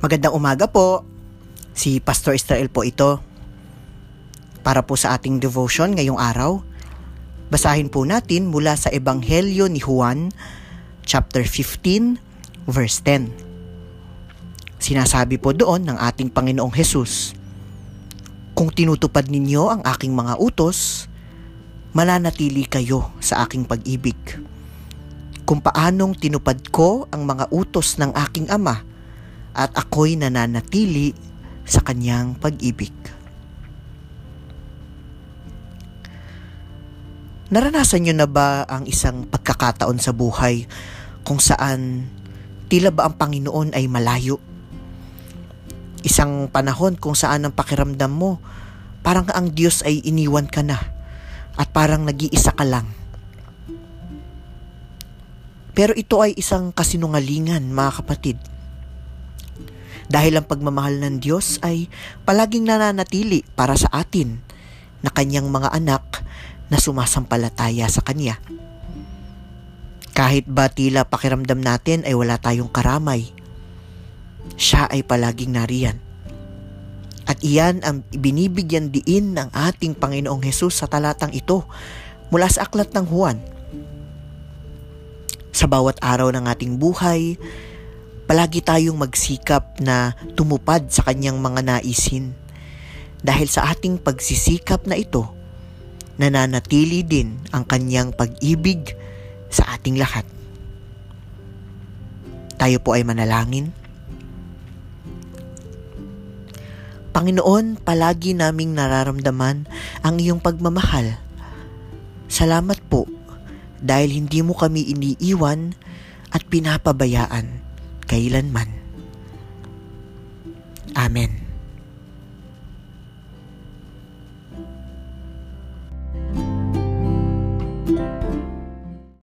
Magandang umaga po. Si Pastor Israel po ito. Para po sa ating devotion ngayong araw, basahin po natin mula sa Ebanghelyo ni Juan, chapter 15, verse 10. Sinasabi po doon ng ating Panginoong Hesus, Kung tinutupad ninyo ang aking mga utos, mananatili kayo sa aking pag-ibig. Kung paanong tinupad ko ang mga utos ng aking ama, at ako'y nananatili sa kanyang pag-ibig. Naranasan nyo na ba ang isang pagkakataon sa buhay kung saan tila ba ang Panginoon ay malayo? Isang panahon kung saan ang pakiramdam mo parang ang Diyos ay iniwan ka na at parang nag-iisa ka lang. Pero ito ay isang kasinungalingan mga kapatid dahil ang pagmamahal ng Diyos ay palaging nananatili para sa atin na kanyang mga anak na sumasampalataya sa Kanya. Kahit ba tila pakiramdam natin ay wala tayong karamay, siya ay palaging nariyan. At iyan ang binibigyan diin ng ating Panginoong Hesus sa talatang ito mula sa aklat ng Juan. Sa bawat araw ng ating buhay, palagi tayong magsikap na tumupad sa kanyang mga naisin. Dahil sa ating pagsisikap na ito, nananatili din ang kanyang pag-ibig sa ating lahat. Tayo po ay manalangin. Panginoon, palagi naming nararamdaman ang iyong pagmamahal. Salamat po dahil hindi mo kami iniiwan at pinapabayaan kailanman. Amen.